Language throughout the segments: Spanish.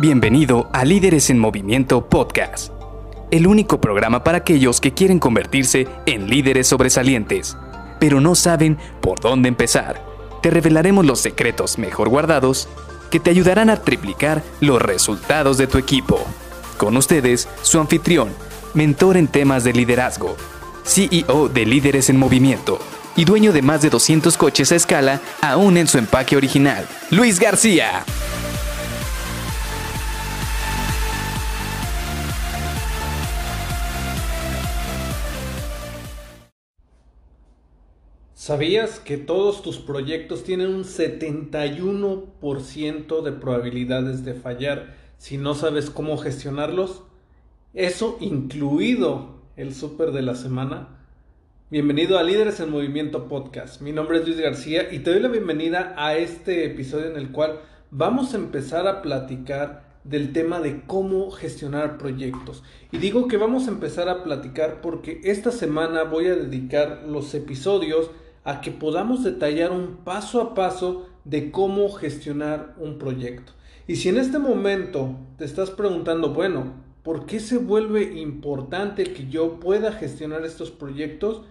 Bienvenido a Líderes en Movimiento Podcast, el único programa para aquellos que quieren convertirse en líderes sobresalientes, pero no saben por dónde empezar. Te revelaremos los secretos mejor guardados que te ayudarán a triplicar los resultados de tu equipo. Con ustedes, su anfitrión, mentor en temas de liderazgo, CEO de Líderes en Movimiento y dueño de más de 200 coches a escala aún en su empaque original, Luis García. ¿Sabías que todos tus proyectos tienen un 71% de probabilidades de fallar si no sabes cómo gestionarlos? Eso incluido el súper de la semana. Bienvenido a Líderes en Movimiento Podcast. Mi nombre es Luis García y te doy la bienvenida a este episodio en el cual vamos a empezar a platicar del tema de cómo gestionar proyectos. Y digo que vamos a empezar a platicar porque esta semana voy a dedicar los episodios a que podamos detallar un paso a paso de cómo gestionar un proyecto. Y si en este momento te estás preguntando, bueno, ¿por qué se vuelve importante que yo pueda gestionar estos proyectos?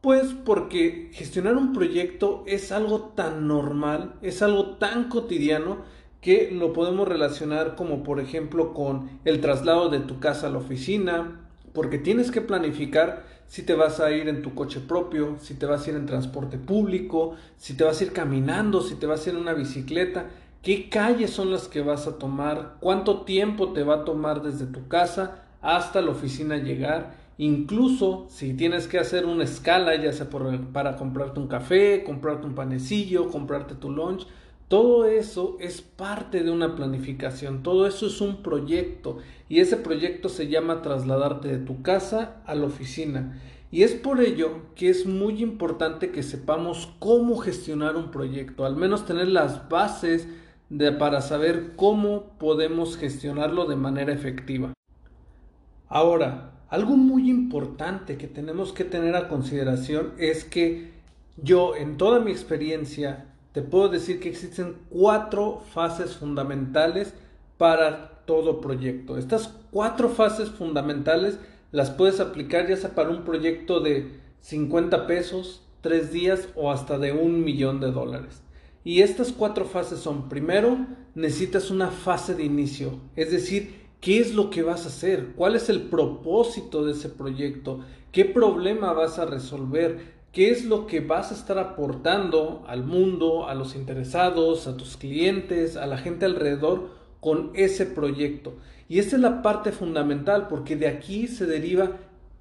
Pues porque gestionar un proyecto es algo tan normal, es algo tan cotidiano que lo podemos relacionar como por ejemplo con el traslado de tu casa a la oficina, porque tienes que planificar si te vas a ir en tu coche propio, si te vas a ir en transporte público, si te vas a ir caminando, si te vas a ir en una bicicleta, qué calles son las que vas a tomar, cuánto tiempo te va a tomar desde tu casa hasta la oficina llegar Incluso si tienes que hacer una escala, ya sea para comprarte un café, comprarte un panecillo, comprarte tu lunch, todo eso es parte de una planificación, todo eso es un proyecto y ese proyecto se llama trasladarte de tu casa a la oficina. Y es por ello que es muy importante que sepamos cómo gestionar un proyecto, al menos tener las bases de, para saber cómo podemos gestionarlo de manera efectiva. Ahora, algo muy importante que tenemos que tener a consideración es que yo en toda mi experiencia te puedo decir que existen cuatro fases fundamentales para todo proyecto. Estas cuatro fases fundamentales las puedes aplicar ya sea para un proyecto de 50 pesos, 3 días o hasta de un millón de dólares. Y estas cuatro fases son, primero, necesitas una fase de inicio, es decir, ¿Qué es lo que vas a hacer? ¿Cuál es el propósito de ese proyecto? ¿Qué problema vas a resolver? ¿Qué es lo que vas a estar aportando al mundo, a los interesados, a tus clientes, a la gente alrededor con ese proyecto? Y esa es la parte fundamental porque de aquí se deriva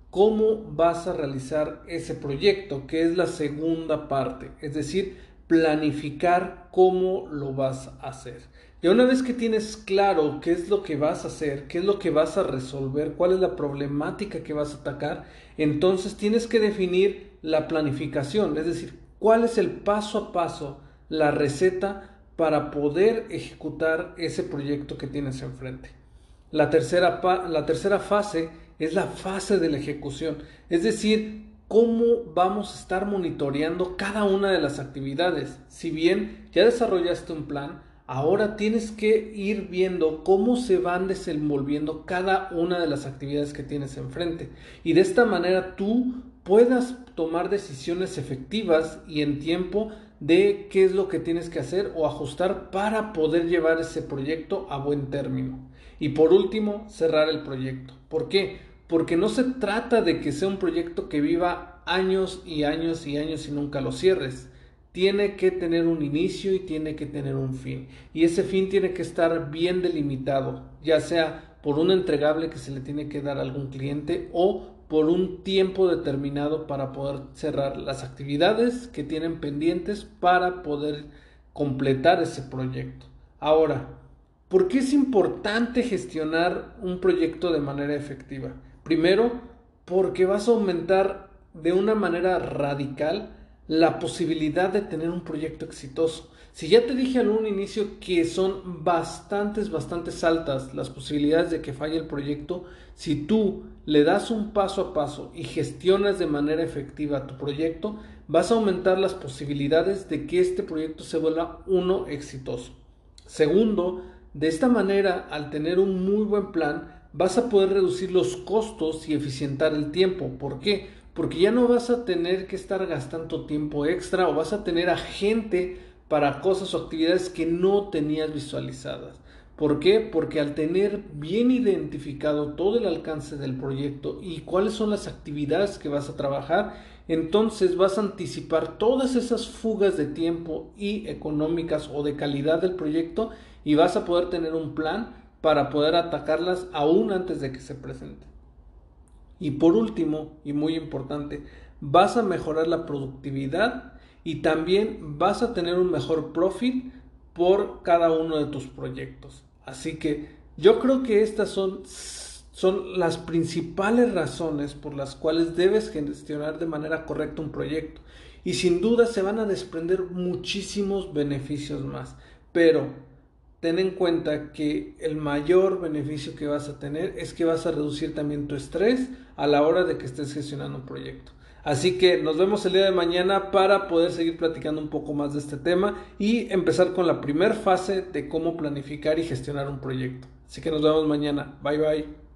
cómo vas a realizar ese proyecto, que es la segunda parte, es decir, planificar cómo lo vas a hacer. Y una vez que tienes claro qué es lo que vas a hacer, qué es lo que vas a resolver, cuál es la problemática que vas a atacar, entonces tienes que definir la planificación, es decir, cuál es el paso a paso, la receta para poder ejecutar ese proyecto que tienes enfrente. La tercera, la tercera fase es la fase de la ejecución, es decir, cómo vamos a estar monitoreando cada una de las actividades. Si bien ya desarrollaste un plan, Ahora tienes que ir viendo cómo se van desenvolviendo cada una de las actividades que tienes enfrente. Y de esta manera tú puedas tomar decisiones efectivas y en tiempo de qué es lo que tienes que hacer o ajustar para poder llevar ese proyecto a buen término. Y por último, cerrar el proyecto. ¿Por qué? Porque no se trata de que sea un proyecto que viva años y años y años y nunca lo cierres tiene que tener un inicio y tiene que tener un fin. Y ese fin tiene que estar bien delimitado, ya sea por un entregable que se le tiene que dar a algún cliente o por un tiempo determinado para poder cerrar las actividades que tienen pendientes para poder completar ese proyecto. Ahora, ¿por qué es importante gestionar un proyecto de manera efectiva? Primero, porque vas a aumentar de una manera radical la posibilidad de tener un proyecto exitoso. Si ya te dije al un inicio que son bastantes, bastantes altas las posibilidades de que falle el proyecto, si tú le das un paso a paso y gestionas de manera efectiva tu proyecto, vas a aumentar las posibilidades de que este proyecto se vuelva uno exitoso. Segundo, De esta manera, al tener un muy buen plan, vas a poder reducir los costos y eficientar el tiempo. ¿Por qué? Porque ya no vas a tener que estar gastando tiempo extra o vas a tener a gente para cosas o actividades que no tenías visualizadas. ¿Por qué? Porque al tener bien identificado todo el alcance del proyecto y cuáles son las actividades que vas a trabajar, entonces vas a anticipar todas esas fugas de tiempo y económicas o de calidad del proyecto y vas a poder tener un plan para poder atacarlas aún antes de que se presente. Y por último, y muy importante, vas a mejorar la productividad y también vas a tener un mejor profit por cada uno de tus proyectos. Así que yo creo que estas son, son las principales razones por las cuales debes gestionar de manera correcta un proyecto. Y sin duda se van a desprender muchísimos beneficios más. Pero ten en cuenta que el mayor beneficio que vas a tener es que vas a reducir también tu estrés a la hora de que estés gestionando un proyecto. Así que nos vemos el día de mañana para poder seguir platicando un poco más de este tema y empezar con la primera fase de cómo planificar y gestionar un proyecto. Así que nos vemos mañana. Bye bye.